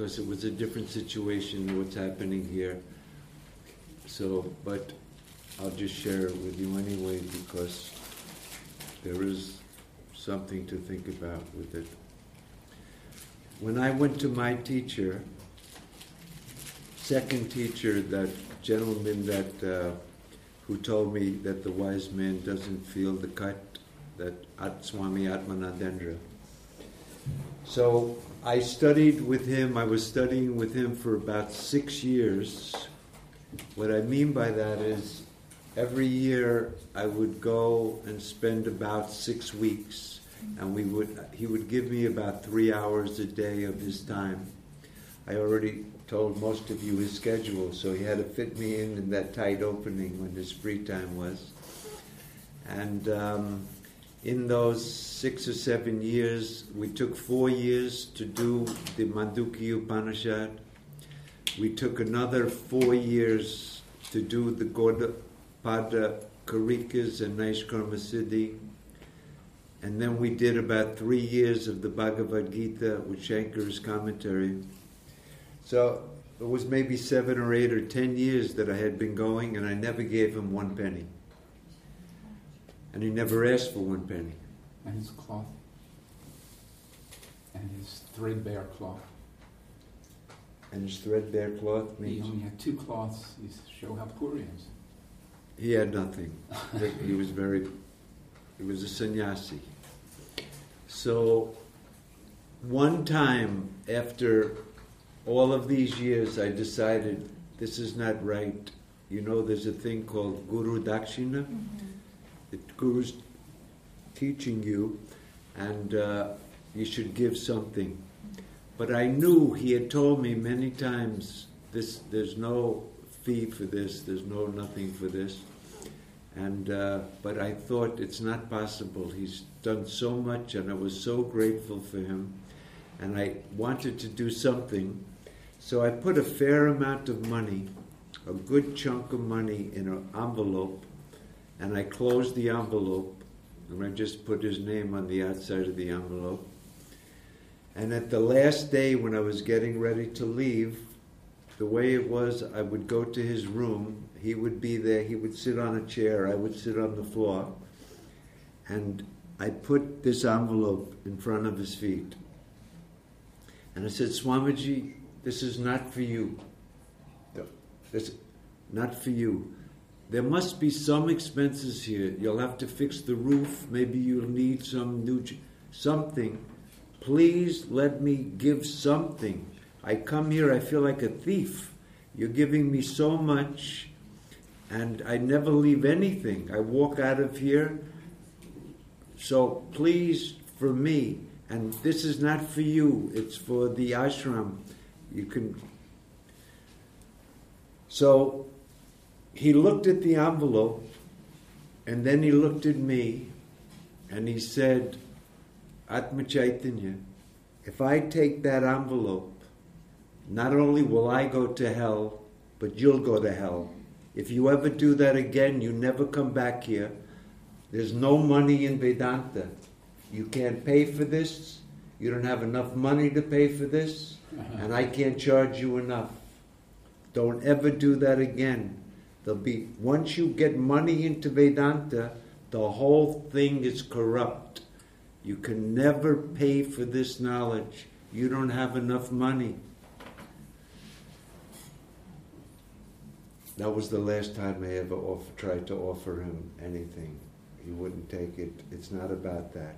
because it was a different situation than what's happening here. So, but I'll just share it with you anyway because there is something to think about with it. When I went to my teacher, second teacher, that gentleman that uh, who told me that the wise man doesn't feel the cut, that At Swami Atmanandendra. So I studied with him. I was studying with him for about six years. What I mean by that is every year I would go and spend about six weeks, and we would he would give me about three hours a day of his time. I already told most of you his schedule, so he had to fit me in in that tight opening when his free time was. And um, in those six or seven years, we took four years to do the Mandukya Upanishad. We took another four years to do the Gaudapada Karikas and Naishkarma Siddhi. And then we did about three years of the Bhagavad Gita with Shankar's commentary. So it was maybe seven or eight or ten years that I had been going, and I never gave him one penny. And he never asked for one penny. And his cloth. And his threadbare cloth. And his threadbare cloth He only had two cloths. You show how poor he is. he had nothing. he was very, he was a sannyasi. So one time after all of these years, I decided this is not right. You know, there's a thing called Guru Dakshina. Mm-hmm. The Guru's teaching you, and uh, you should give something. But I knew he had told me many times, this, there's no fee for this, there's no nothing for this. And uh, but I thought it's not possible. He's done so much, and I was so grateful for him, and I wanted to do something. So I put a fair amount of money, a good chunk of money, in an envelope, and I closed the envelope, and I just put his name on the outside of the envelope. And at the last day, when I was getting ready to leave, the way it was, I would go to his room. He would be there. He would sit on a chair. I would sit on the floor. And I put this envelope in front of his feet. And I said, Swamiji, this is not for you. No, This, not for you. There must be some expenses here. You'll have to fix the roof. Maybe you'll need some new, something. Please let me give something. I come here, I feel like a thief. You're giving me so much, and I never leave anything. I walk out of here. So please, for me, and this is not for you, it's for the ashram. You can. So he looked at the envelope, and then he looked at me, and he said, Atma Chaitanya, if I take that envelope, not only will I go to hell, but you'll go to hell. If you ever do that again, you never come back here. There's no money in Vedanta. You can't pay for this. You don't have enough money to pay for this. Uh-huh. And I can't charge you enough. Don't ever do that again. There'll be once you get money into Vedanta, the whole thing is corrupt. You can never pay for this knowledge. You don't have enough money. That was the last time I ever off, tried to offer him anything. He wouldn't take it. It's not about that.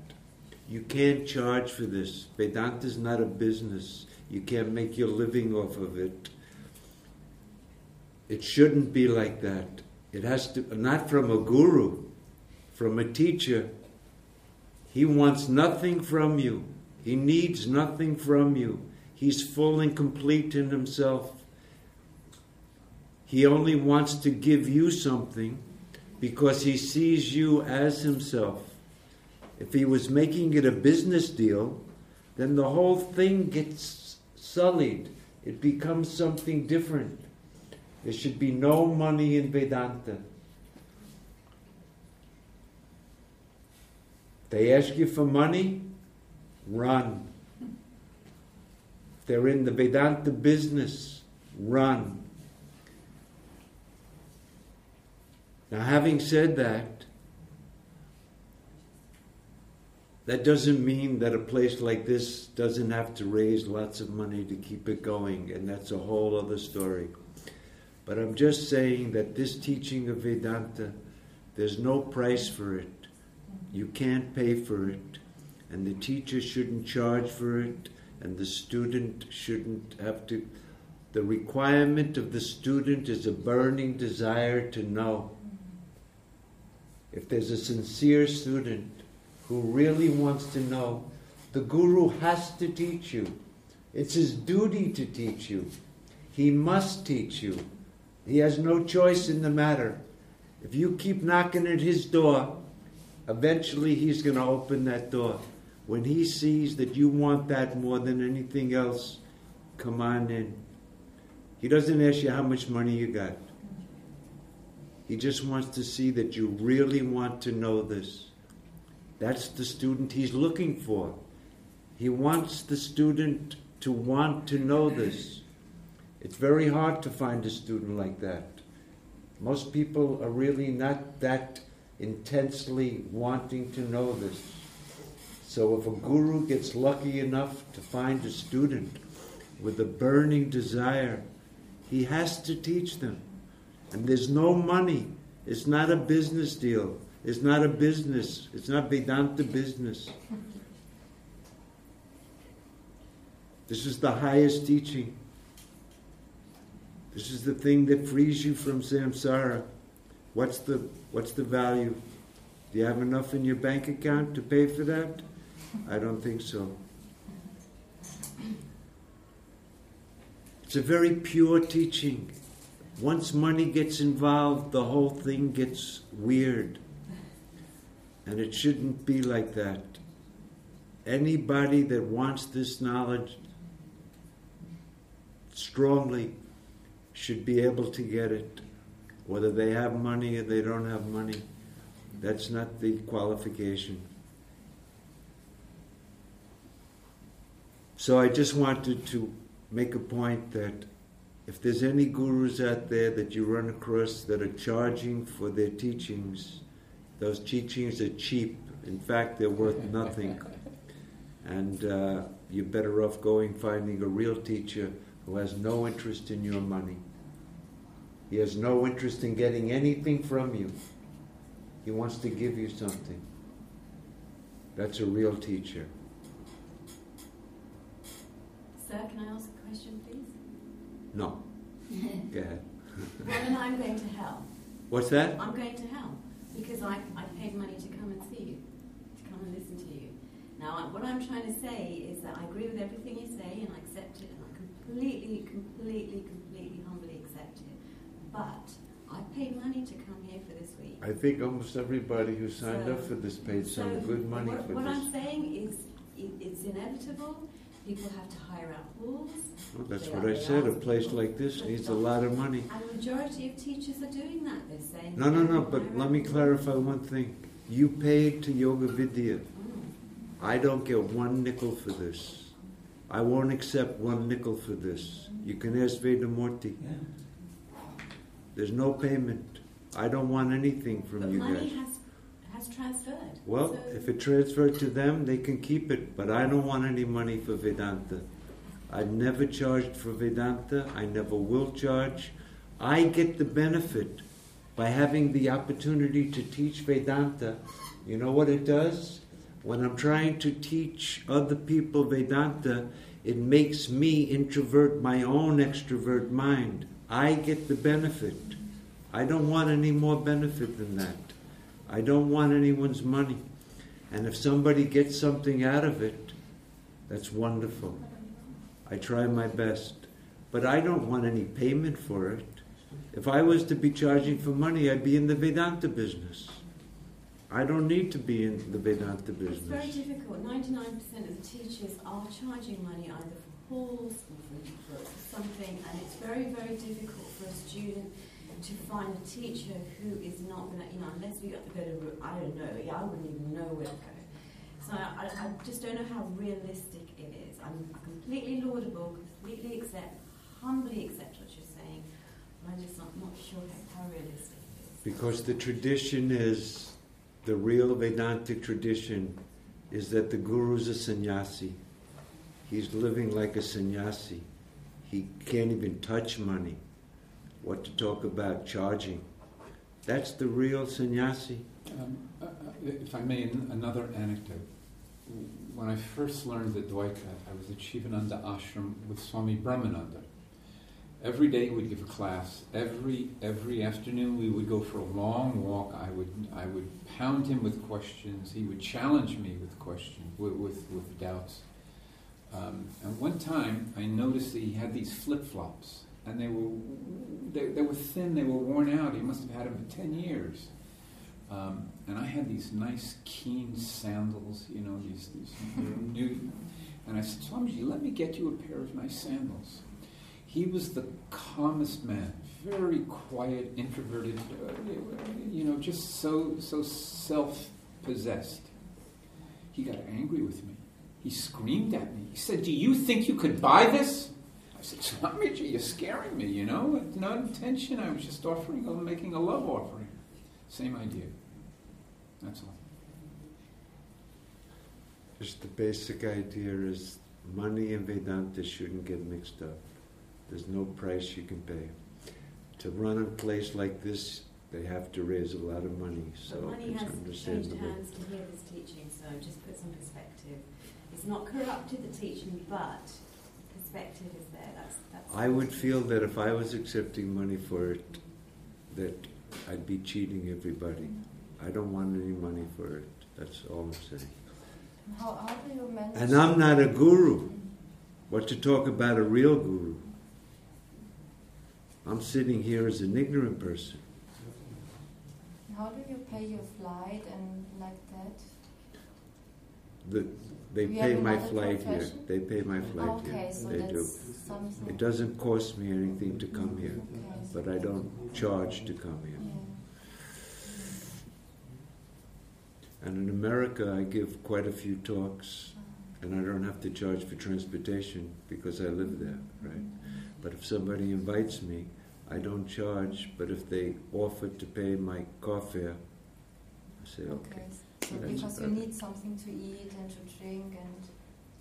You can't charge for this. Vedanta is not a business. You can't make your living off of it. It shouldn't be like that. It has to, not from a guru, from a teacher. He wants nothing from you. He needs nothing from you. He's full and complete in himself. He only wants to give you something because he sees you as himself. If he was making it a business deal, then the whole thing gets sullied. It becomes something different. There should be no money in Vedanta. They ask you for money, run. if they're in the Vedanta business, run. Now, having said that, that doesn't mean that a place like this doesn't have to raise lots of money to keep it going, and that's a whole other story. But I'm just saying that this teaching of Vedanta, there's no price for it. You can't pay for it, and the teacher shouldn't charge for it, and the student shouldn't have to. The requirement of the student is a burning desire to know. If there's a sincere student who really wants to know, the Guru has to teach you. It's his duty to teach you. He must teach you. He has no choice in the matter. If you keep knocking at his door, eventually he's going to open that door. When he sees that you want that more than anything else, come on in. He doesn't ask you how much money you got. He just wants to see that you really want to know this. That's the student he's looking for. He wants the student to want to know this. It's very hard to find a student like that. Most people are really not that intensely wanting to know this. So if a guru gets lucky enough to find a student with a burning desire, he has to teach them. And there's no money. It's not a business deal. It's not a business. It's not Vedanta business. This is the highest teaching. This is the thing that frees you from samsara. What's the what's the value? Do you have enough in your bank account to pay for that? I don't think so. It's a very pure teaching. Once money gets involved, the whole thing gets weird. And it shouldn't be like that. Anybody that wants this knowledge strongly should be able to get it. Whether they have money or they don't have money, that's not the qualification. So I just wanted to make a point that if there's any gurus out there that you run across that are charging for their teachings, those teachings are cheap. In fact, they're worth nothing. And uh, you're better off going finding a real teacher who has no interest in your money. He has no interest in getting anything from you. He wants to give you something. That's a real teacher. Sir, can I ask a question, please? No. Go ahead. Well, then I'm going to hell. What's that? I'm going to hell because I, I paid money to come and see you, to come and listen to you. Now, what I'm trying to say is that I agree with everything you say and I accept it completely, completely, completely, humbly accept it. But I paid money to come here for this week. I think almost everybody who signed So- up for this paid some good money what, for what this. I'm saying is it, it's inevitable. People have to hire out halls. Well, that's They what I said. A place people. like this needs a lot of money. And the majority of teachers are doing that. They're saying. No, no, no, but let me clarify one thing. You paid to Yoga Vidya. Mm. I don't get one nickel for this. I won't accept one nickel for this. You can ask Vedamurti. There's no payment. I don't want anything from But you money guys. has has transferred. Well, So- if it transferred to them, they can keep it, but I don't want any money for Vedanta. I've never charged for Vedanta, I never will charge. I get the benefit by having the opportunity to teach Vedanta. You know what it does? When I'm trying to teach other people Vedanta, it makes me introvert my own extrovert mind. I get the benefit. I don't want any more benefit than that. I don't want anyone's money. And if somebody gets something out of it, that's wonderful. I try my best. But I don't want any payment for it. If I was to be charging for money, I'd be in the Vedanta business. I don't need to be in the Vedanta business. It's very difficult. Ninety-nine percent of the teachers are charging money either for halls or for, for something, and it's very, very difficult for a student to find a teacher who is not going to, you know, unless we got to go to, I don't know, yeah, I wouldn't even know where to go. So I, I, I just don't know how realistic it is. I'm completely laudable, completely accept, humbly accept what you're saying, but I'm just not, not sure how, how realistic it is. Because the tradition is, the real Vedantic tradition is that the guru is a sannyasi. He's living like a sannyasi. He can't even touch money. What to talk about charging. That's the real sannyasi. Um, uh, uh, if I may, another anecdote. When I first learned the Dvaika, I was at Shivananda Ashram with Swami Brahmananda. Every day we'd give a class. Every every afternoon we would go for a long walk. I would I would pound him with questions. He would challenge me with questions, with with, with doubts. Um, and one time I noticed that he had these flip flops, and they were they, they were thin. They were worn out. He must have had them for ten years. Um, and I had these nice keen sandals, you know, these, these new. And I said, Swamiji, let me get you a pair of nice sandals. He was the calmest man, very quiet, introverted, uh, you know, just so so self-possessed. He got angry with me. He screamed at me. He said, "Do you think you could buy this?" I said, "Swamiji, you're scaring me. You know, it's not intention. I was just offering, making a love offering. Same idea. That's all." Just the basic idea is money and Vedanta shouldn't get mixed up. There's no price you can pay. To run a place like this, they have to raise a lot of money, so but money it's has changed understandable. hands to hear this teaching, so just put some perspective. It's not corrupted the teaching, but perspective is there. That's that's. I would feel that if I was accepting money for it, that I'd be cheating everybody. I don't want any money for it. That's all I'm saying. How, how do you? And I'm not a guru. Mm. What to talk about a real guru? I'm sitting here as an ignorant person. How do you pay your flight and like that? The, they You pay my flight here. They pay my flight okay, here. so they do. something. It doesn't cost me anything to come here, Okay. but I don't charge to come here. Yeah. And in America, I give quite a few talks, Uh-huh. and I don't have to charge for transportation because I live there, right? But if somebody invites me, I don't charge. But if they offer to pay my car fare, I say okay. Okay. So That's because you need something to eat and to drink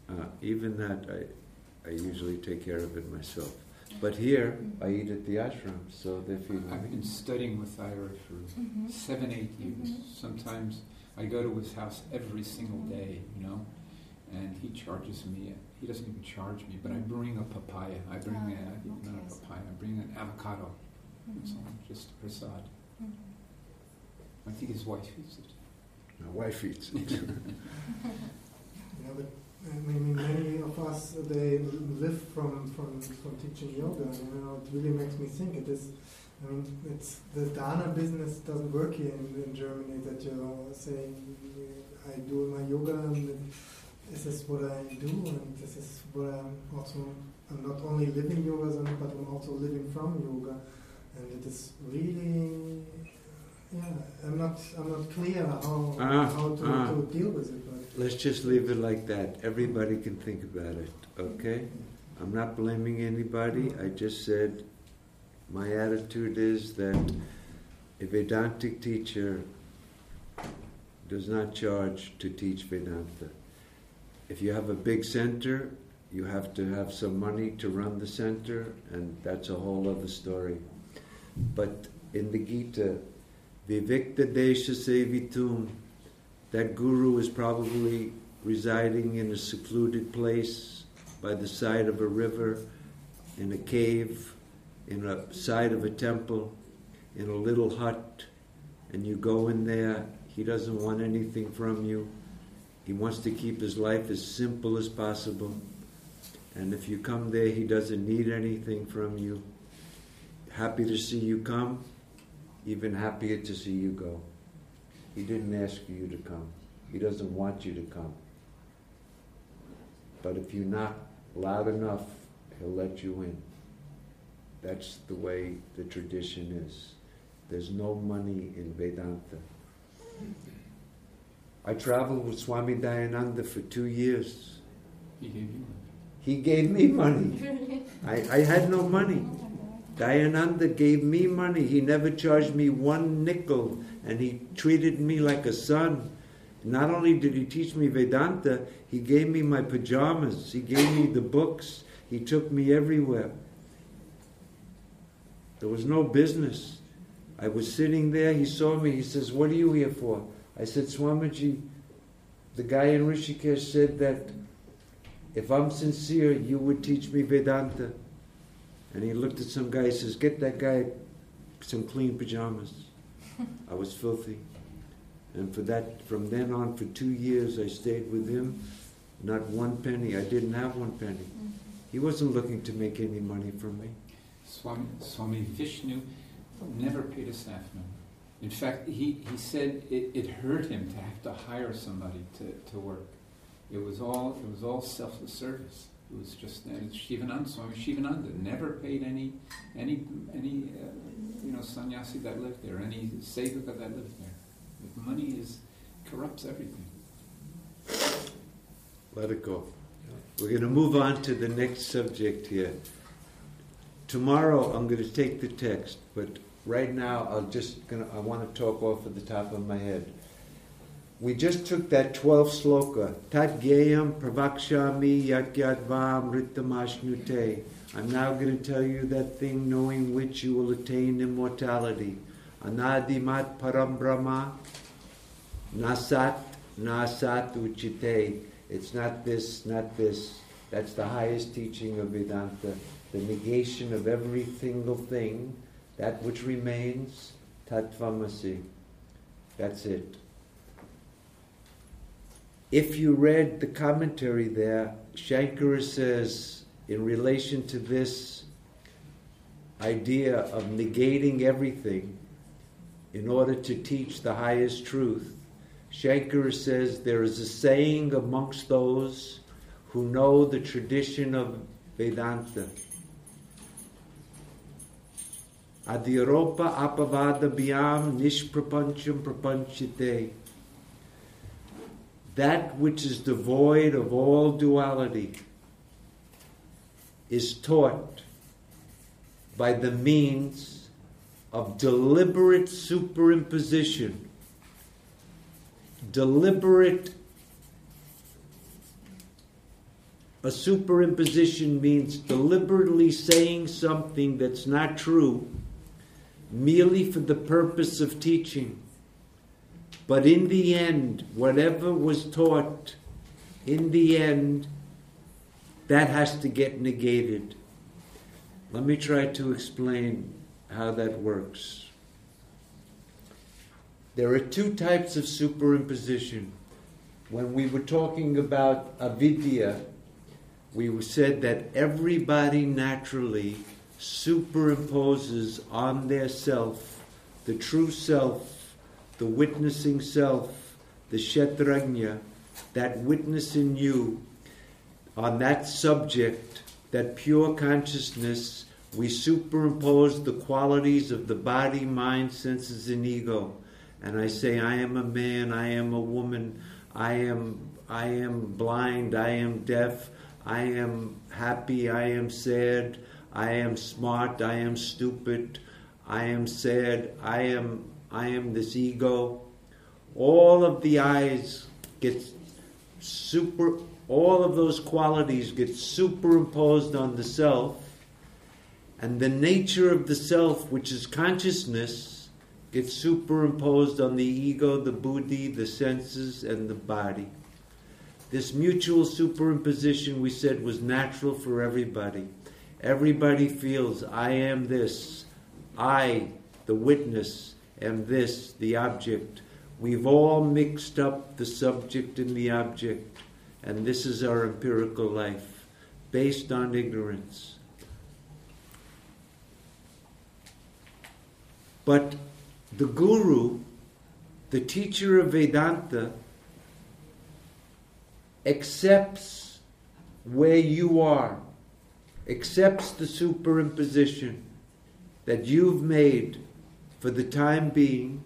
and. Uh, even that, I, I usually take care of it myself. But here, I eat at the ashram, so they feed me. I've me. been studying with Ira for Mhm. seven, eight years. Mhm. Sometimes I go to his house every single day, you know, and he charges me. He doesn't even charge me, but I bring a papaya. I bring Ah, a, not a papaya. I bring an avocado. That's all, just prasad. Mhm. I think his wife eats it. My wife eats it. Yeah, but I mean, many of us they live from, from, from teaching yoga. and, You know, it really makes me think. It is. I mean, it's the dana business doesn't work here in, in Germany. That you're saying I do my yoga and this is what I do, and this is what I'm also. I'm not only living yoga, but I'm also living from yoga, and it is really. Yeah, I'm not. I'm not clear how Ah, how to, ah. to deal with it, but. Let's just leave it like that. Everybody can think about it, okay? I'm not blaming anybody. I just said my attitude is that a Vedantic teacher does not charge to teach Vedanta. If you have a big center, you have to have some money to run the center, and that's a whole other story. But in the Gita, Vivikta Desha Sevitum, that guru is probably residing in a secluded place by the side of a river, in a cave, in a side of a temple, in a little hut, and you go in there. He doesn't want anything from you. He wants to keep his life as simple as possible. And if you come there, he doesn't need anything from you. Happy to see you come, even happier to see you go. He didn't ask you to come. He doesn't want you to come. But if you knock loud enough, he'll let you in. That's the way the tradition is. There's no money in Vedanta. I traveled with Swami Dayananda for two years. He gave you one. He gave me money. I, I had no money. Dayananda gave me money. He never charged me one nickel, and he treated me like a son. Not only did he teach me Vedanta, he gave me my pajamas, he gave me the books, he took me everywhere. There was no business. I was sitting there, he saw me, he says, What are you here for? I said, Swamiji, the guy in Rishikesh said that if I'm sincere, you would teach me Vedanta. And he looked at some guy, he says, Get that guy some clean pajamas. I was filthy. And for that, from then on, for two years, I stayed with him. Not one penny. I didn't have one penny. He wasn't looking to make any money from me. Swami, Swami Vishnu never paid a member. In fact, he, he said it, it hurt him to have to hire somebody to, to work. It was all it was all selfless service. It was just and Shivananda Swami Shivananda never paid any any any uh, you know sannyasi that lived there, any sevaka that lived there. Money is corrupts everything. Let it go. We're going to move on to the next subject here. Tomorrow I'm going to take the text, but right now I'll just gonna, I want to talk off at the top of my head. We just took that 12 sloka, Tat Gayam Pravakshami Yat Yadvam Rittamashnute. I'm now going to tell you that thing knowing which you will attain immortality. Anadimat Param Brahma Nasat Nasat Uchite. It's not this, not this. That's the highest teaching of Vedanta. The negation of every single thing, that which remains, Tattvamasi. That's it. If you read the commentary there, Shankara says, in relation to this idea of negating everything in order to teach the highest truth, Shankara says there is a saying amongst those who know the tradition of Vedanta. Adhyaropa apavada bhyam nishprapancham prapanchyate. That which is devoid of all duality is taught by the means of deliberate superimposition, deliberate. A superimposition means deliberately saying something that's not true merely for the purpose of teaching. But in the end, whatever was taught, in the end, that has to get negated. Let me try to explain how that works. There are two types of superimposition. When we were talking about avidya, we said that everybody naturally superimposes on their self the true self, the witnessing self, the kshetrajna, that witness in you, on that subject, that pure consciousness, we superimpose the qualities of the body, mind, senses, and ego. And I say, I am a man, I am a woman, I am, I am blind, I am deaf, I am happy, I am sad, I am smart, I am stupid, I am sad, I am I am this ego. All of the eyes get super all of those qualities get superimposed on the self, and the nature of the self, which is consciousness, gets superimposed on the ego, the buddhi, the senses, and the body. This mutual superimposition, we said, was natural for everybody. Everybody feels, I am this, I, the witness, am this, the object. We've all mixed up the subject and the object, and this is our empirical life, based on ignorance. But the guru, the teacher of Vedanta, accepts where you are, accepts the superimposition that you've made for the time being,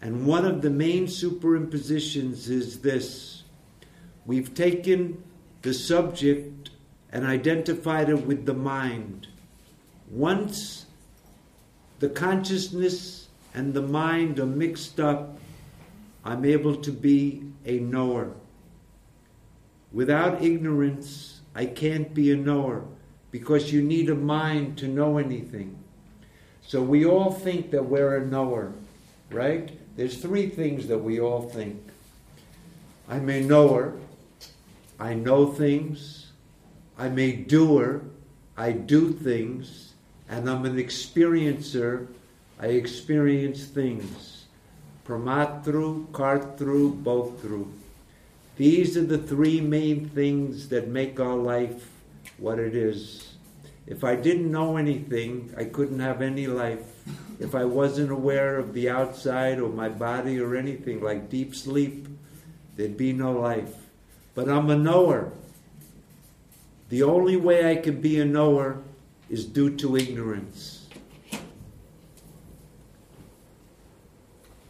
And one of the main superimpositions is this we've taken the subject and identified it with the mind. Once the consciousness and the mind are mixed up, I'm able to be a knower. Without ignorance, I can't be a knower because you need a mind to know anything. So we all think that we're a knower, right? There's three things that we all think. I'm a knower, I know things, I'm a doer, I do things, and I'm an experiencer, I experience things. Pramatru, Kartru, Bhoktru. These are the three main things that make our life what it is. If I didn't know anything, I couldn't have any life. If I wasn't aware of the outside or my body or anything like deep sleep, there'd be no life. But I'm a knower. The only way I can be a knower is due to ignorance.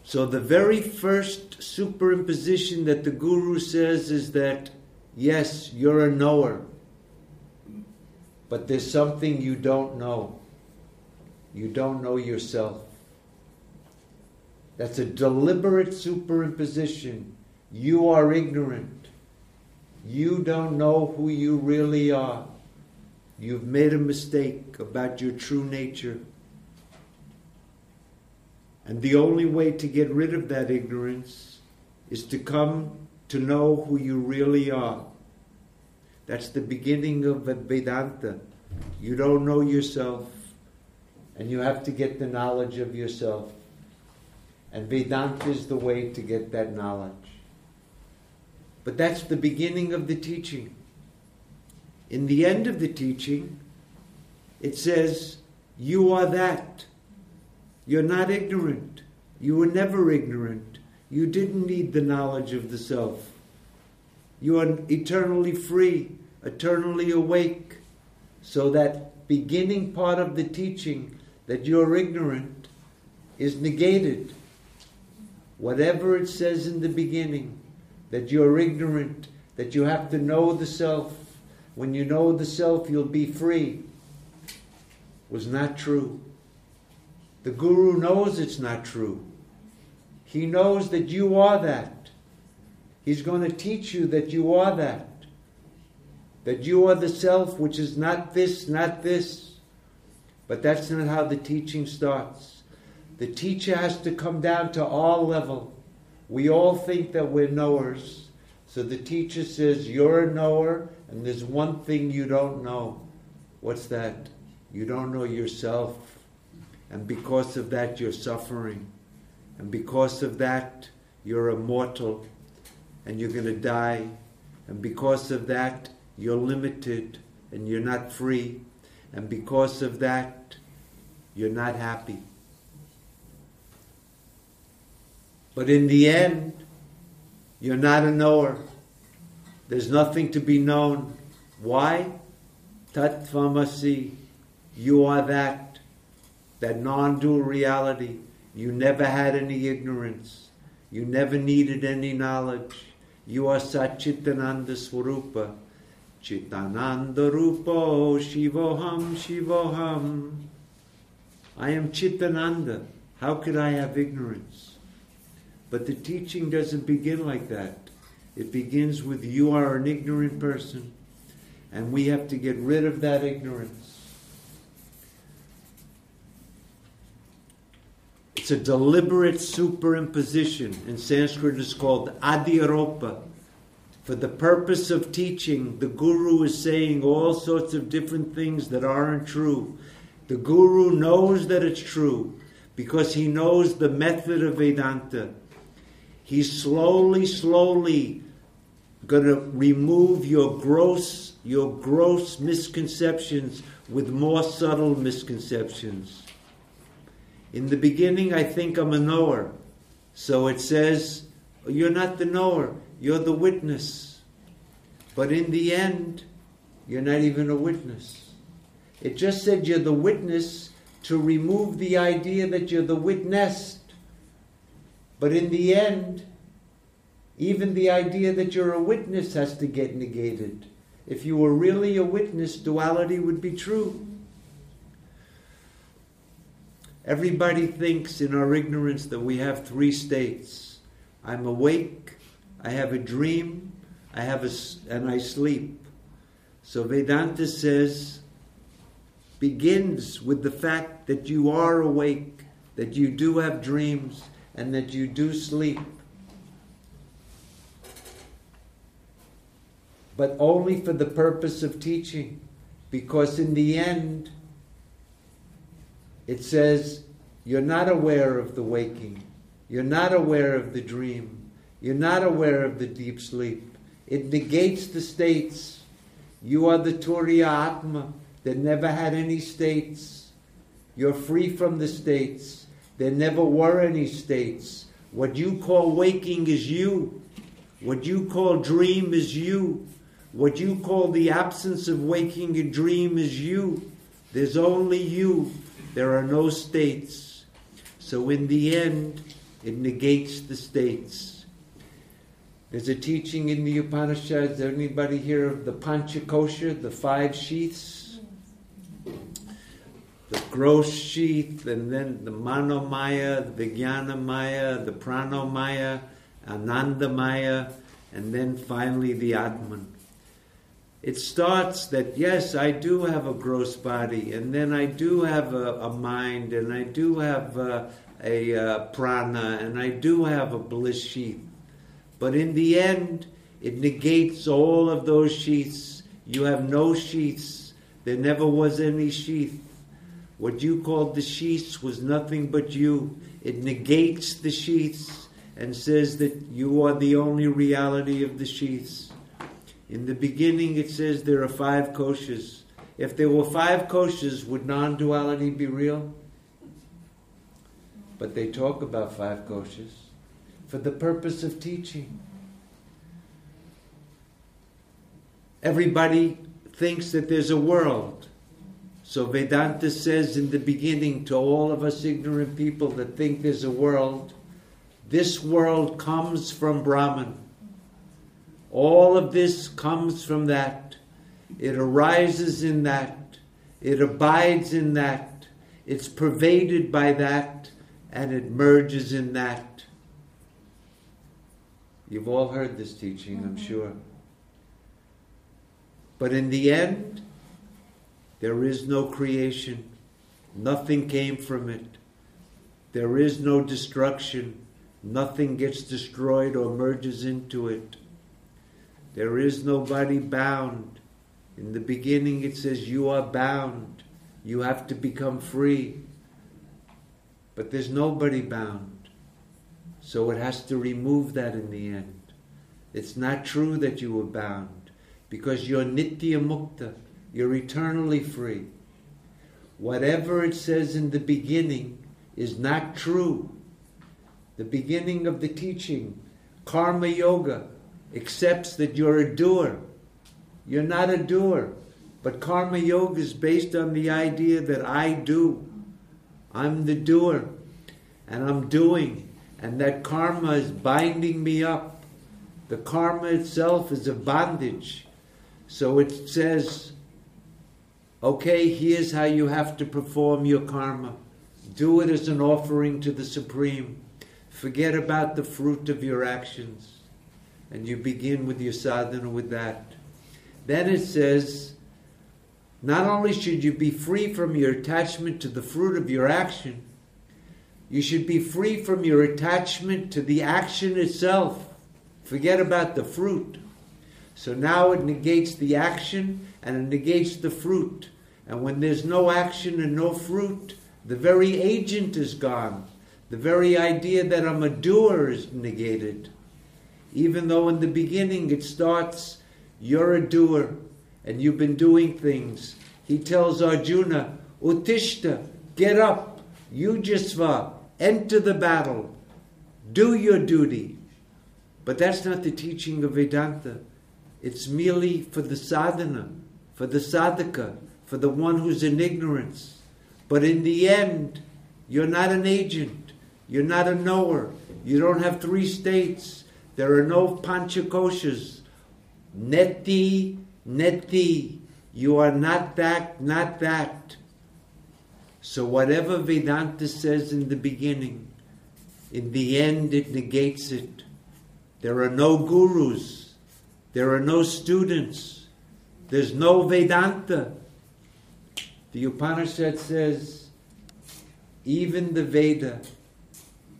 So the very first superimposition that the Guru says is that, yes, you're a knower, but there's something you don't know. You don't know yourself. That's a deliberate superimposition. You are ignorant. You don't know who you really are. You've made a mistake about your true nature. And the only way to get rid of that ignorance is to come to know who you really are. That's the beginning of Vedanta. You don't know yourself, and you have to get the knowledge of yourself. And Vedanta is the way to get that knowledge. But that's the beginning of the teaching. In the end of the teaching, it says, You are that. You're not ignorant. You were never ignorant. You didn't need the knowledge of the self. You are eternally free, eternally awake. So that beginning part of the teaching that you're ignorant is negated. Whatever it says in the beginning, that you're ignorant, that you have to know the self. When you know the self, you'll be free, was not true. The Guru knows it's not true. He knows that you are that. He's going to teach you that you are that. That you are the self which is not this, not this. But that's not how the teaching starts. The teacher has to come down to our level. We all think that we're knowers. So the teacher says, You're a knower, and there's one thing you don't know. What's that? You don't know yourself. And because of that, you're suffering. And because of that, you're immortal and you're going to die. And because of that, you're limited and you're not free. And because of that, you're not happy. But in the end, you're not a knower. There's nothing to be known. Why? Tatvamasi. You are that that non dual reality. You never had any ignorance. You never needed any knowledge. You are Satchitananda Swarupa. Chidananda Rupo Shivoham Shivoham. I am Chidananda. How could I have ignorance? But the teaching doesn't begin like that. It begins with you are an ignorant person, and we have to get rid of that ignorance. It's a deliberate superimposition. In Sanskrit, it's called adhyaropa. For the purpose of teaching, the guru is saying all sorts of different things that aren't true. The guru knows that it's true because he knows the method of Vedanta. He's slowly, slowly going to remove your gross, your gross misconceptions with more subtle misconceptions. In the beginning, I think I'm a knower. So it says, You're not the knower, you're the witness. But in the end, you're not even a witness. It just said you're the witness to remove the idea that you're the witnessed. But in the end, even the idea that you're a witness has to get negated. If you were really a witness, duality would be true. Everybody thinks in our ignorance that we have three states I'm awake, I have a dream, I have a, and I sleep. So Vedanta says, begins with the fact that you are awake, that you do have dreams, and that you do sleep. But only for the purpose of teaching, because in the end, it says, you're not aware of the waking, you're not aware of the dream, you're not aware of the deep sleep. It negates the states. You are the Turiya Atma that never had any states. You're free from the states. There never were any states. What you call waking is you. What you call dream is you. What you call the absence of waking and dream is you. There's only you. There are no states. So in the end, it negates the states. There's a teaching in the Upanishads. Anybody hear of the Panchakosha, the five sheaths? The gross sheath, and then the Manomaya, the Vijnanamaya, the Pranamaya, Anandamaya, and then finally the Atman. It starts that yes, I do have a gross body, and then I do have a, a mind, and I do have a, a, a prana, and I do have a bliss sheath. But in the end, it negates all of those sheaths. You have no sheaths. There never was any sheath. What you called the sheaths was nothing but you. It negates the sheaths and says that you are the only reality of the sheaths. In the beginning, it says there are five koshas. If there were five koshas, would non duality be real? But they talk about five koshas for the purpose of teaching. Everybody thinks that there's a world. So Vedanta says in the beginning to all of us ignorant people that think there's a world, this world comes from Brahman. All of this comes from that. It arises in that. It abides in that. It's pervaded by that. And it merges in that. You've all heard this teaching, I'm mm-hmm. sure. But in the end, there is no creation. Nothing came from it. There is no destruction. Nothing gets destroyed or merges into it. There is nobody bound. In the beginning, it says, You are bound. You have to become free. But there's nobody bound. So it has to remove that in the end. It's not true that you were bound because you're nitya mukta, you're eternally free. Whatever it says in the beginning is not true. The beginning of the teaching, karma yoga, accepts that you're a doer. You're not a doer, but karma yoga is based on the idea that I do. I'm the doer, and I'm doing, and that karma is binding me up. The karma itself is a bondage. So it says, okay, here's how you have to perform your karma. Do it as an offering to the Supreme. Forget about the fruit of your actions. And you begin with your sadhana with that. Then it says, not only should you be free from your attachment to the fruit of your action, you should be free from your attachment to the action itself. Forget about the fruit. So now it negates the action and it negates the fruit. And when there's no action and no fruit, the very agent is gone. The very idea that I'm a doer is negated. Even though in the beginning it starts, you're a doer and you've been doing things. He tells Arjuna, Utishta, get up, Yujasva, enter the battle, do your duty. But that's not the teaching of Vedanta. It's merely for the sadhana, for the sadhaka, for the one who's in ignorance. But in the end, you're not an agent, you're not a knower, You don't have three states. There are no panchakoshas. Neti, neti. You are not that, not that. So whatever Vedanta says in the beginning, in the end it negates it. There are no gurus. There are no students. There's no Vedanta. The Upanishad says, even the Veda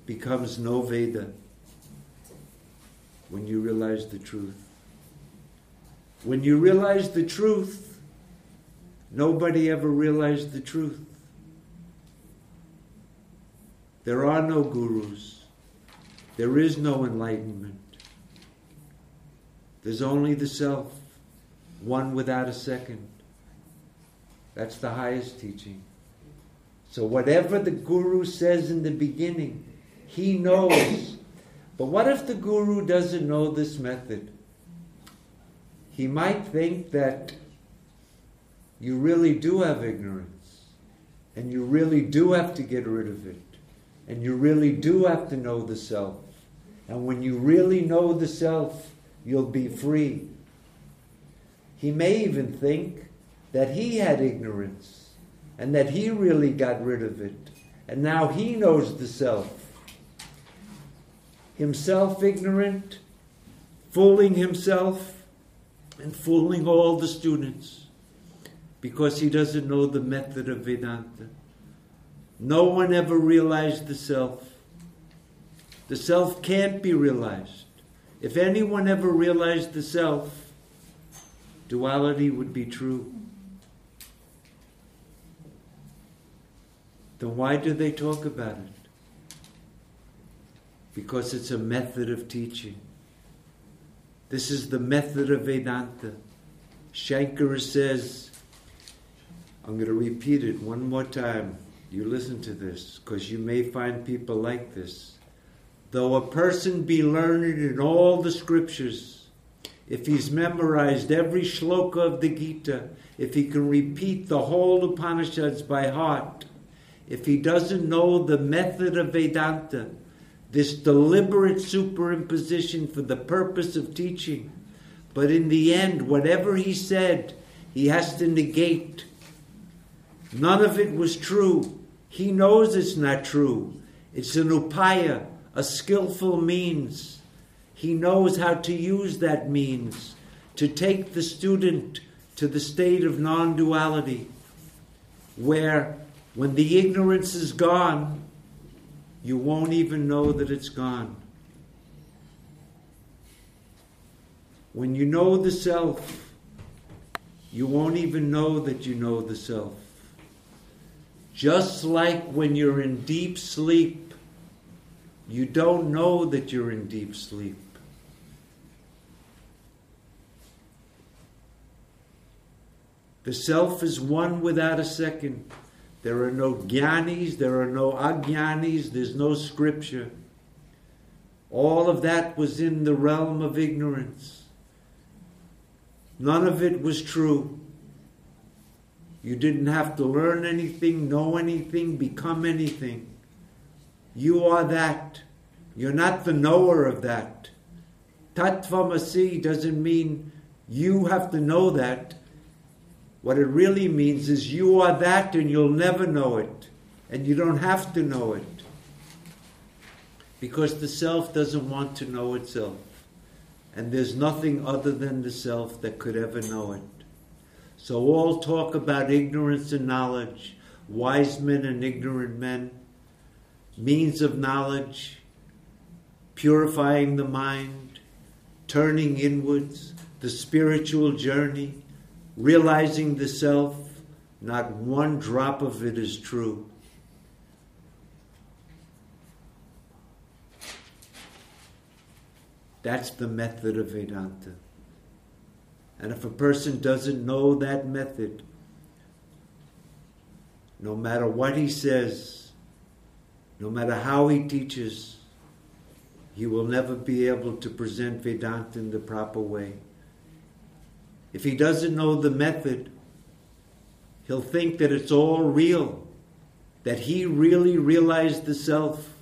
becomes no Veda when you realize the truth. When you realize the truth, nobody ever realized the truth. There are no gurus. There is no enlightenment. There's only the self, one without a second. That's the highest teaching. So, whatever the guru says in the beginning, he knows. But what if the guru doesn't know this method? He might think that you really do have ignorance, and you really do have to get rid of it, and you really do have to know the self. And when you really know the self, you'll be free. He may even think that he had ignorance and that he really got rid of it, and now he knows the self. Himself ignorant, fooling himself, and fooling all the students because he doesn't know the method of Vedanta. No one ever realized the self. The self can't be realized. If anyone ever realized the self, duality would be true. Then why do they talk about it? Because it's a method of teaching. This is the method of Vedanta. Shankara says, I'm going to repeat it one more time. You listen to this, because you may find people like this. Though a person be learned in all the scriptures, if he's memorized every shloka of the Gita, if he can repeat the whole Upanishads by heart, if he doesn't know the method of Vedanta, this deliberate superimposition for the purpose of teaching, but in the end, whatever he said, he has to negate. None of it was true. He knows it's not true. It's an upaya, a skillful means. He knows how to use that means to take the student to the state of non duality, where when the ignorance is gone, you won't even know that it's gone. When you know the self, you won't even know that you know the self. Just like when you're in deep sleep, you don't know that you're in deep sleep. The self is one without a second. There are no jnanis, there are no ajnanis, there's no scripture. All of that was in the realm of ignorance. None of it was true. You didn't have to learn anything, know anything, become anything. You are that. You're not the knower of that. Tattvamasi doesn't mean you have to know that. What it really means is you are that and you'll never know it. And you don't have to know it. Because the self doesn't want to know itself. And there's nothing other than the self that could ever know it. So all talk about ignorance and knowledge, wise men and ignorant men, means of knowledge, purifying the mind, turning inwards, the spiritual journey, realizing the self, not one drop of it is true. That's the method of Vedanta. And if a person doesn't know that method, no matter what he says, no matter how he teaches, he will never be able to present Vedanta in the proper way. If he doesn't know the method, he'll think that it's all real, that he really realized the self,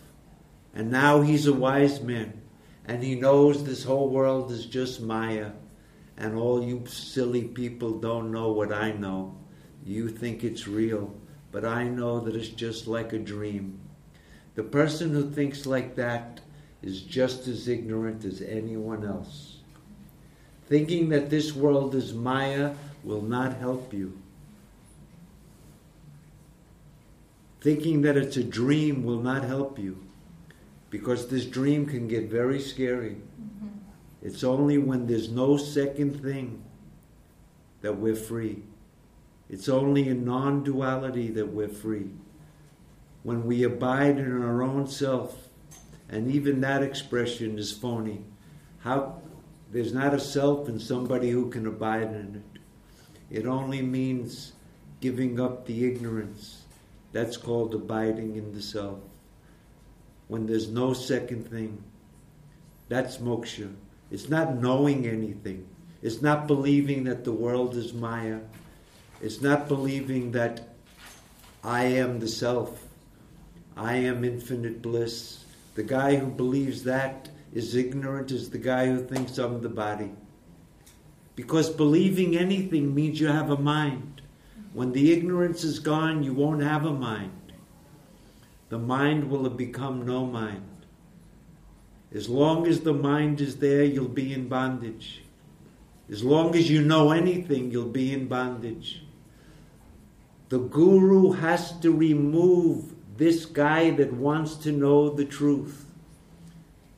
And now he's a wise man. And he knows this whole world is just Maya. And all you silly people don't know what I know. You think it's real. But I know that it's just like a dream. The person who thinks like that is just as ignorant as anyone else. Thinking that this world is Maya will not help you. Thinking that it's a dream will not help you because this dream can get very scary. Mm-hmm. It's only when there's no second thing that we're free. It's only in non duality that we're free. When we abide in our own self, and even that expression is phony. How there's not a self in somebody who can abide in it. It only means giving up the ignorance. That's called abiding in the self. When there's no second thing, that's moksha. It's not knowing anything. It's not believing that the world is Maya. It's not believing that I am the self. I am infinite bliss. The guy who believes that is ignorant as the guy who thinks I'm the body. Because believing anything means you have a mind. When the ignorance is gone, you won't have a mind. The mind will have become no mind. As long as the mind is there, you'll be in bondage. As long as you know anything, you'll be in bondage. The guru has to remove this guy that wants to know the truth.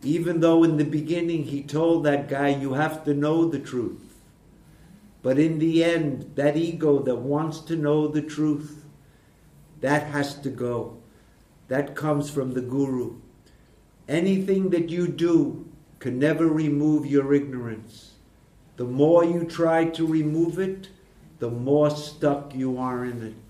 Even though in the beginning he told that guy, you have to know the truth. But in the end, that ego that wants to know the truth, that has to go. That comes from the guru. Anything that you do can never remove your ignorance. The more you try to remove it, the more stuck you are in it.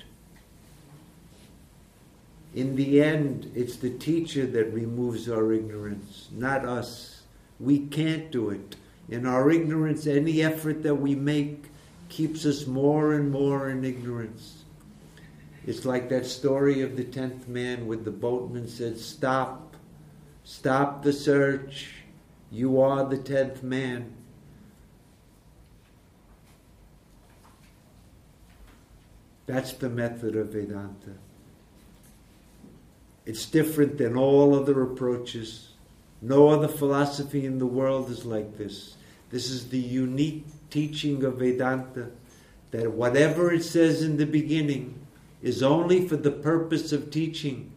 In the end, it's the teacher that removes our ignorance, not us. We can't do it. In our ignorance, any effort that we make keeps us more and more in ignorance. It's like that story of the tenth man where the boatman said, Stop, stop the search. You are the tenth man. That's the method of Vedanta. It's different than all other approaches. No other philosophy in the world is like this. This is the unique teaching of Vedanta that whatever it says in the beginning is only for the purpose of teaching,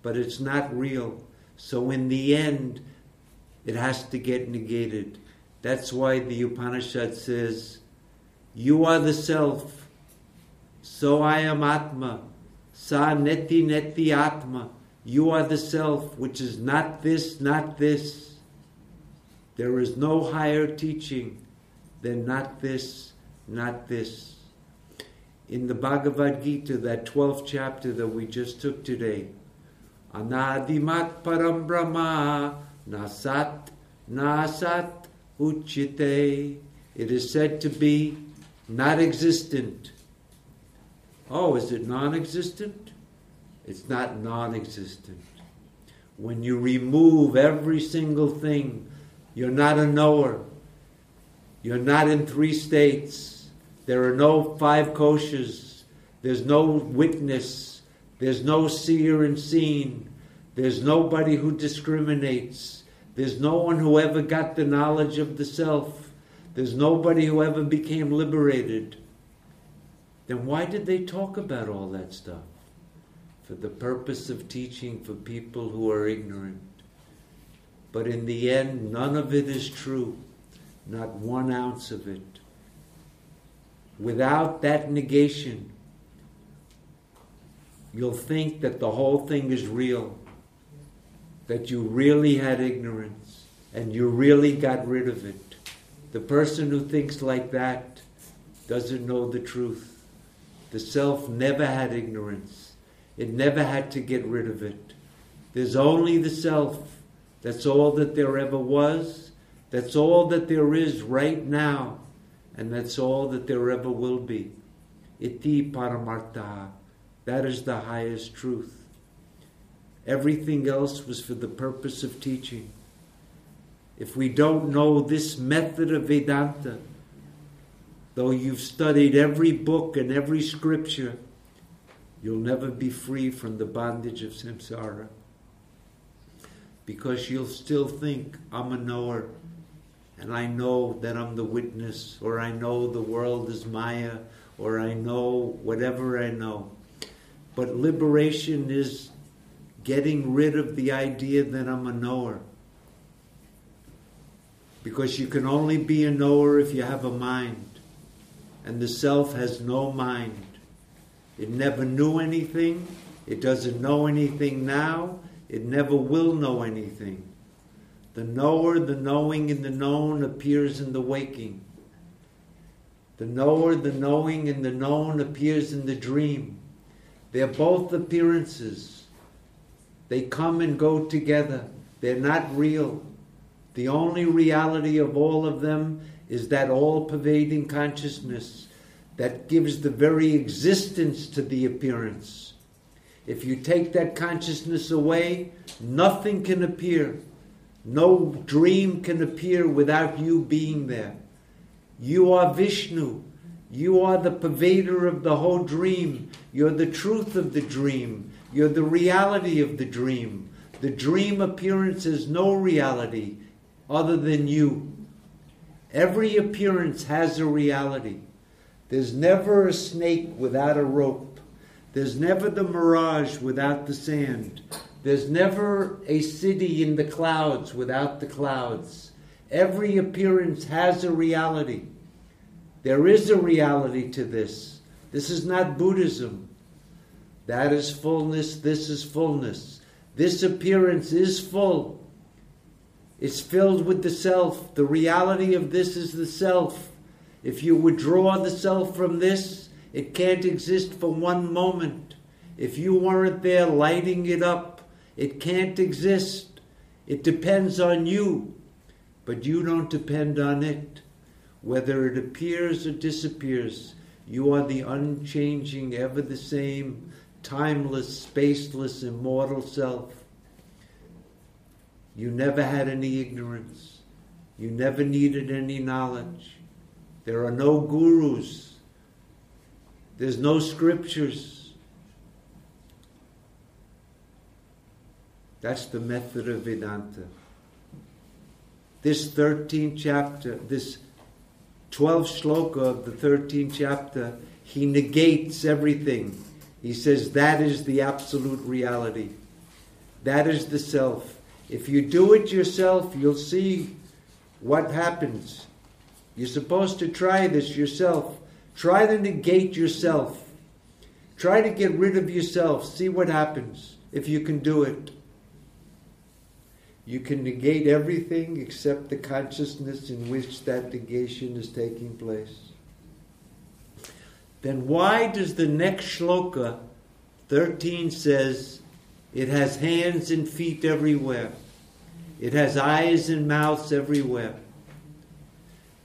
but it's not real. So in the end, it has to get negated. That's why the Upanishad says, You are the self, so I am Atma, sa neti neti Atma. You are the self, which is not this, not this. There is no higher teaching than not this, not this. In the Bhagavad Gita, that 12th chapter that we just took today, Anadimat Param Brahma Nasat Nasat Uchite. It is said to be not existent. Oh, is it non existent? It's not non existent. When you remove every single thing, you're not a knower. You're not in three states. There are no five koshas. There's no witness. There's no seer and seen. There's nobody who discriminates. There's no one who ever got the knowledge of the self. There's nobody who ever became liberated. Then why did they talk about all that stuff? For the purpose of teaching for people who are ignorant. But in the end, none of it is true, not one ounce of it. Without that negation, you'll think that the whole thing is real, that you really had ignorance, and you really got rid of it. The person who thinks like that doesn't know the truth. The self never had ignorance. It never had to get rid of it. There's only the self. That's all that there ever was. That's all that there is right now. And that's all that there ever will be. Iti paramartha. That is the highest truth. Everything else was for the purpose of teaching. If we don't know this method of Vedanta, though you've studied every book and every scripture, you'll never be free from the bondage of samsara. Because you'll still think, I'm a knower, and I know that I'm the witness, or I know the world is Maya, or I know whatever I know. But liberation is getting rid of the idea that I'm a knower. Because you can only be a knower if you have a mind. And the self has no mind. It never knew anything. It doesn't know anything now. It never will know anything. The knower, the knowing, and the known appears in the waking. The knower, the knowing, and the known appears in the dream. They're both appearances. They come and go together. They're not real. The only reality of all of them is that all pervading consciousness that gives the very existence to the appearance. If you take that consciousness away, nothing can appear. No dream can appear without you being there. You are Vishnu. You are the pervader of the whole dream. You're the truth of the dream. You're the reality of the dream. The dream appearance is no reality other than you. Every appearance has a reality. There's never a snake without a rope. There's never the mirage without the sand. There's never a city in the clouds without the clouds. Every appearance has a reality. There is a reality to this. This is not Buddhism. That is fullness, this is fullness. This appearance is full. It's filled with the self. The reality of this is the self. If you withdraw the self from this, it can't exist for one moment. If you weren't there lighting it up, it can't exist. It depends on you, but you don't depend on it. Whether it appears or disappears, you are the unchanging, ever the same, timeless, spaceless, immortal self. You never had any ignorance. You never needed any knowledge. There are no gurus. There's no scriptures. That's the method of Vedanta. This 13th chapter, this 12th shloka of the 13th chapter, he negates everything. He says that is the absolute reality. That is the self. If you do it yourself, you'll see what happens. You're supposed to try this yourself. Try to negate yourself. Try to get rid of yourself. See what happens if you can do it. You can negate everything except the consciousness in which that negation is taking place. Then why does the next shloka 13 says it has hands and feet everywhere? It has eyes and mouths everywhere.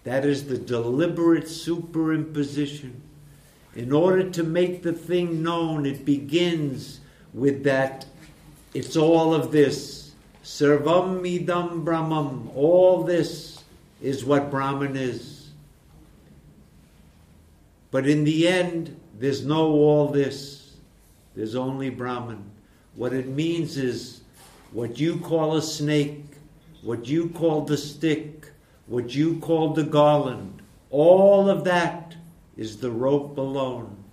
That is the deliberate superimposition. In order to make the thing known, it begins with that it's all of this. Sarvam idam Brahman. All this is what Brahman is. But in the end, there's no all this. There's only Brahman. What it means is what you call a snake, what you call the stick, what you call the garland, all of that is the rope alone.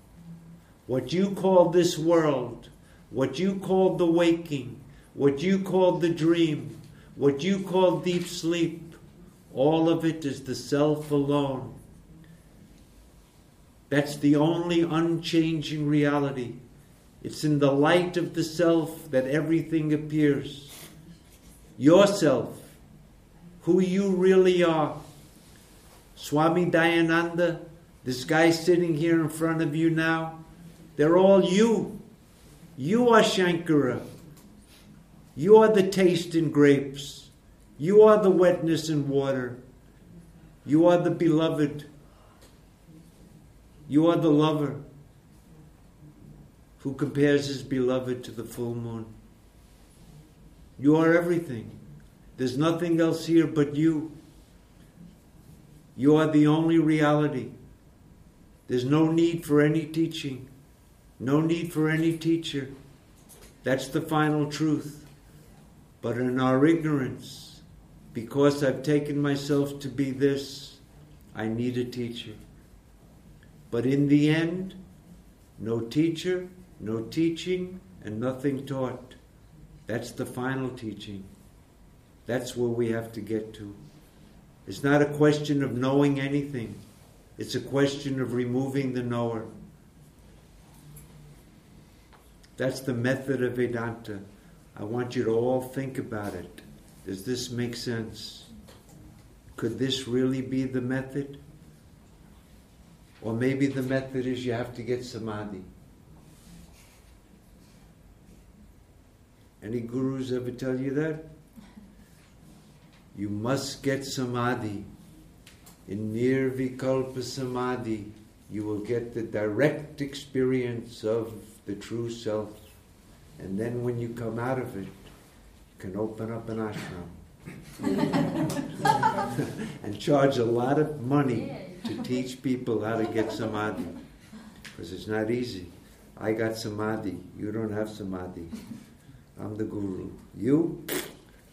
What you call this world, what you call the waking, what you call the dream, what you call deep sleep, all of it is the self alone. That's the only unchanging reality. It's in the light of the self that everything appears. Yourself, who you really are. Swami Dayananda, this guy sitting here in front of you now, they're all you. You are Shankara. You are the taste in grapes. You are the wetness in water. You are the beloved. You are the lover who compares his beloved to the full moon. You are everything. There's nothing else here but you. You are the only reality. There's no need for any teaching, no need for any teacher. That's the final truth. But in our ignorance, because I've taken myself to be this, I need a teacher. But in the end, no teacher, no teaching, and nothing taught. That's the final teaching. That's where we have to get to. It's not a question of knowing anything, it's a question of removing the knower. That's the method of Vedanta. I want you to all think about it. Does this make sense? Could this really be the method? Or maybe the method is you have to get samadhi. Any gurus ever tell you that? You must get samadhi. In nirvikalpa samadhi, you will get the direct experience of the true self. And then when you come out of it, you can open up an ashram and charge a lot of money to teach people how to get samadhi. Because it's not easy. I got samadhi. You don't have samadhi. I'm the guru. You?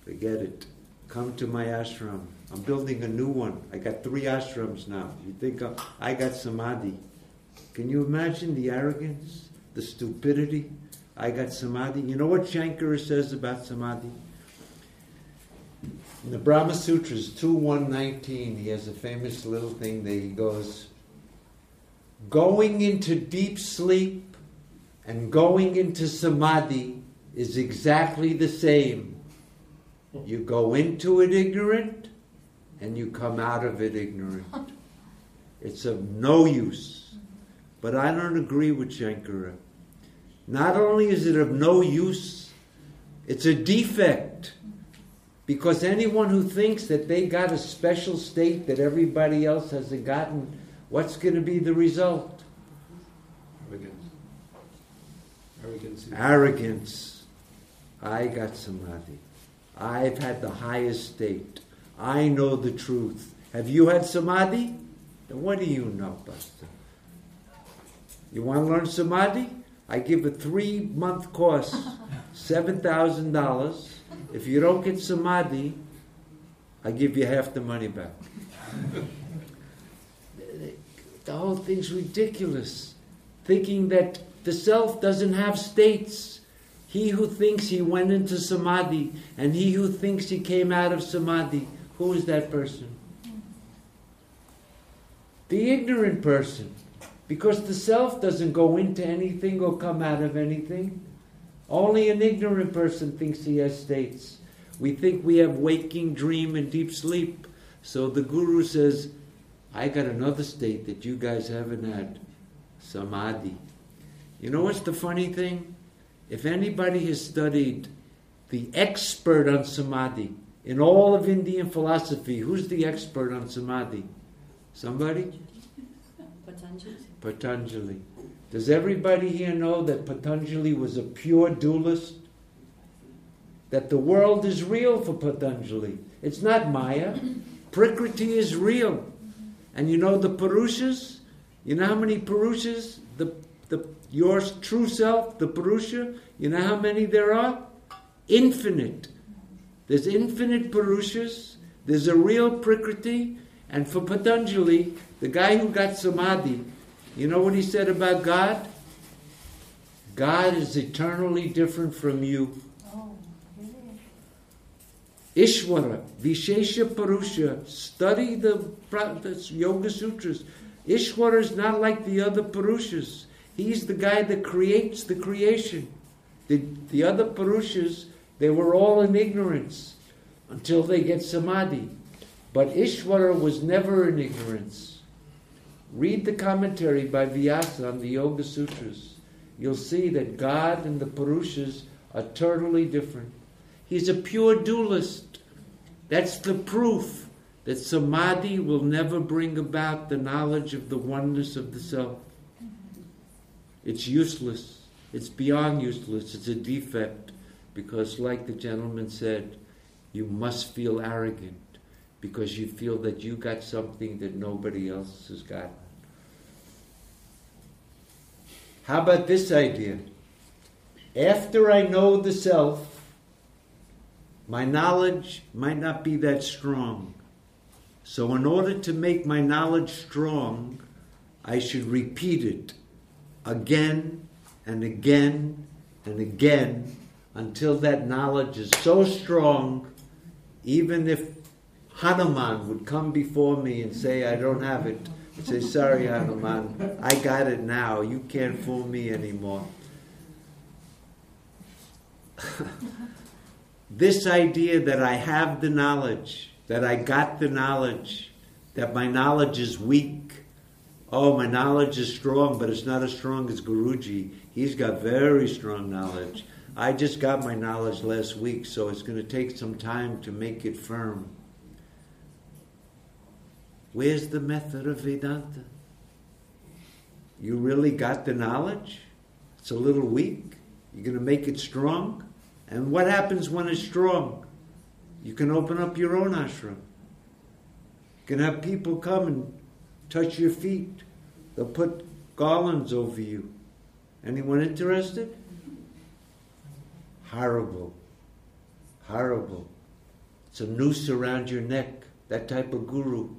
Forget it. Come to my ashram. I'm building a new one. I got three ashrams now. You think I got samadhi. Can you imagine the arrogance, the stupidity? I got samadhi. You know what Shankara says about samadhi? In the Brahma Sutras 2119, he has a famous little thing that he goes, Going into deep sleep and going into samadhi is exactly the same. You go into it ignorant and you come out of it ignorant. It's of no use. But I don't agree with Shankara. Not only is it of no use, it's a defect. Because anyone who thinks that they got a special state that everybody else hasn't gotten, what's going to be the result? Arrogance. Arrogance. Arrogance. I got samadhi. I've had the highest state. I know the truth. Have you had samadhi? Then what do you know, Buster? You want to learn samadhi? I give a three month course, $7,000. If you don't get samadhi, I give you half the money back. the whole thing's ridiculous. Thinking that the self doesn't have states. He who thinks he went into samadhi and he who thinks he came out of samadhi, who is that person? The ignorant person. Because the self doesn't go into anything or come out of anything. Only an ignorant person thinks he has states. We think we have waking, dream, and deep sleep. So the Guru says, I got another state that you guys haven't had samadhi. You know what's the funny thing? If anybody has studied the expert on samadhi in all of Indian philosophy, who's the expert on samadhi? Somebody? Patanjali. Patanjali. Does everybody here know that Patanjali was a pure dualist? That the world is real for Patanjali. It's not Maya. Prakriti is real. And you know the Purushas? You know how many Purushas? The, the, your true self, the Purusha? You know how many there are? Infinite. There's infinite Purushas. There's a real Prakriti. And for Patanjali, the guy who got Samadhi, you know what he said about God? God is eternally different from you. Ishvara, Vishesha Purusha, study the, the Yoga Sutras. Ishvara is not like the other Purushas. He's the guy that creates the creation. The, the other Purushas, they were all in ignorance until they get Samadhi. But Ishvara was never in ignorance. Read the commentary by Vyasa on the Yoga Sutras. You'll see that God and the Purushas are totally different. He's a pure dualist. That's the proof that samadhi will never bring about the knowledge of the oneness of the self. It's useless. It's beyond useless. It's a defect. because, like the gentleman said, you must feel arrogant because you feel that you got something that nobody else has gotten. How about this idea? After I know the self, my knowledge might not be that strong. So, in order to make my knowledge strong, I should repeat it again and again and again until that knowledge is so strong, even if Hanuman would come before me and say, I don't have it, I'd say, Sorry, Hanuman, I got it now. You can't fool me anymore. this idea that I have the knowledge, that I got the knowledge, that my knowledge is weak. Oh, my knowledge is strong, but it's not as strong as Guruji. He's got very strong knowledge. I just got my knowledge last week, so it's going to take some time to make it firm. Where's the method of Vedanta? You really got the knowledge? It's a little weak. You're going to make it strong? And what happens when it's strong? You can open up your own ashram. You can have people come and touch your feet. They'll put garlands over you. Anyone interested? Horrible. Horrible. It's a noose around your neck. That type of guru.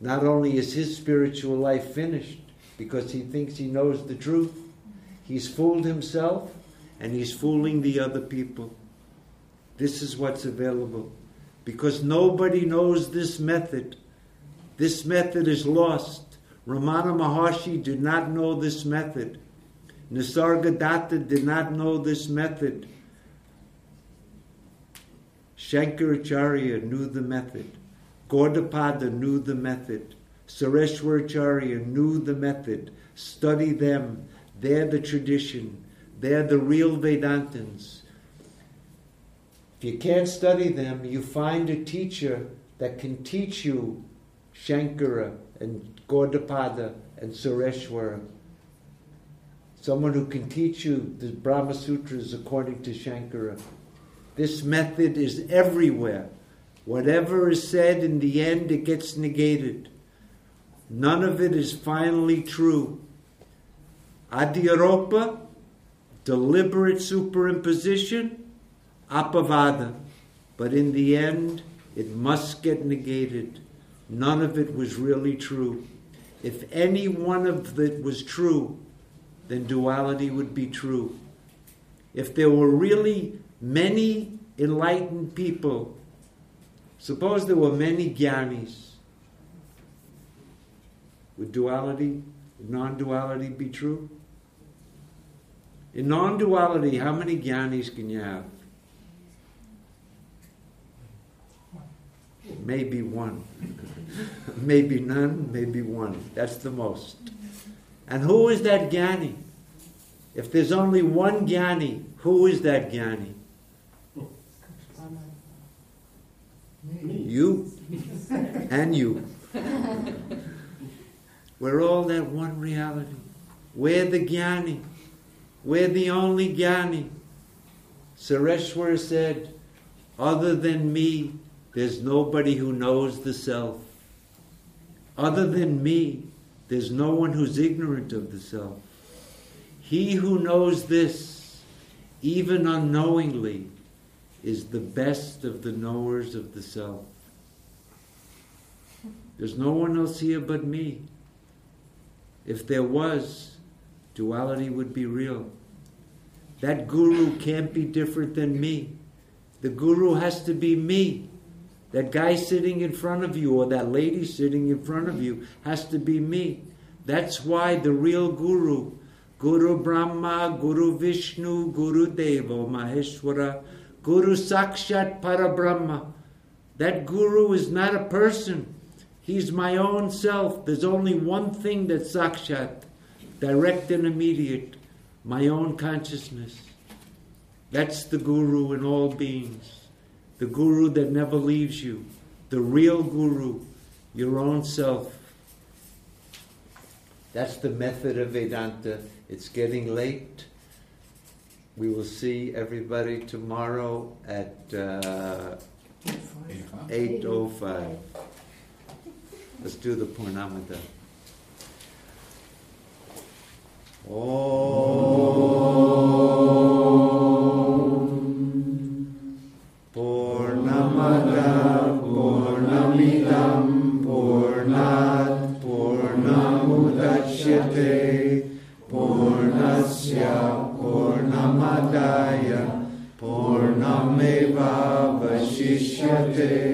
Not only is his spiritual life finished because he thinks he knows the truth, he's fooled himself and he's fooling the other people. This is what's available. Because nobody knows this method. This method is lost. Ramana Maharshi did not know this method. Nisargadatta did not know this method. Shankaracharya knew the method. Gaudapada knew the method. Sureshwaracharya knew the method. Study them. They're the tradition. They're the real Vedantins. If you can't study them, you find a teacher that can teach you Shankara and Gaudapada and Sureshwara. Someone who can teach you the Brahma Sutras according to Shankara. This method is everywhere. Whatever is said in the end, it gets negated. None of it is finally true. Adhyaropa, deliberate superimposition, apavada. But in the end, it must get negated. None of it was really true. If any one of it was true, then duality would be true. If there were really many enlightened people, suppose there were many jnanis, would duality, non duality be true? In non duality, how many jnanis can you have? Maybe one. maybe none, maybe one. That's the most. And who is that jnani? If there's only one jnani, who is that jnani? You and you. We're all that one reality. We're the jnani. We're the only jnani. Sureshwar said, other than me, there's nobody who knows the self. Other than me, there's no one who's ignorant of the self. He who knows this, even unknowingly, is the best of the knowers of the self. There's no one else here but me. If there was, duality would be real. That guru can't be different than me. The guru has to be me. That guy sitting in front of you or that lady sitting in front of you has to be me. That's why the real guru, Guru Brahma, Guru Vishnu, Guru Deva, Maheshwara, Guru Sakshat Parabrahma. That guru is not a person. He's my own self. There's only one thing that's Sakshat, direct and immediate, my own consciousness. That's the guru in all beings the guru that never leaves you, the real guru, your own self. That's the method of Vedanta. It's getting late. we will see everybody tomorrow at uh, Eight o'clock. 8.05. Let's do the Purnamada. Om Vashishyate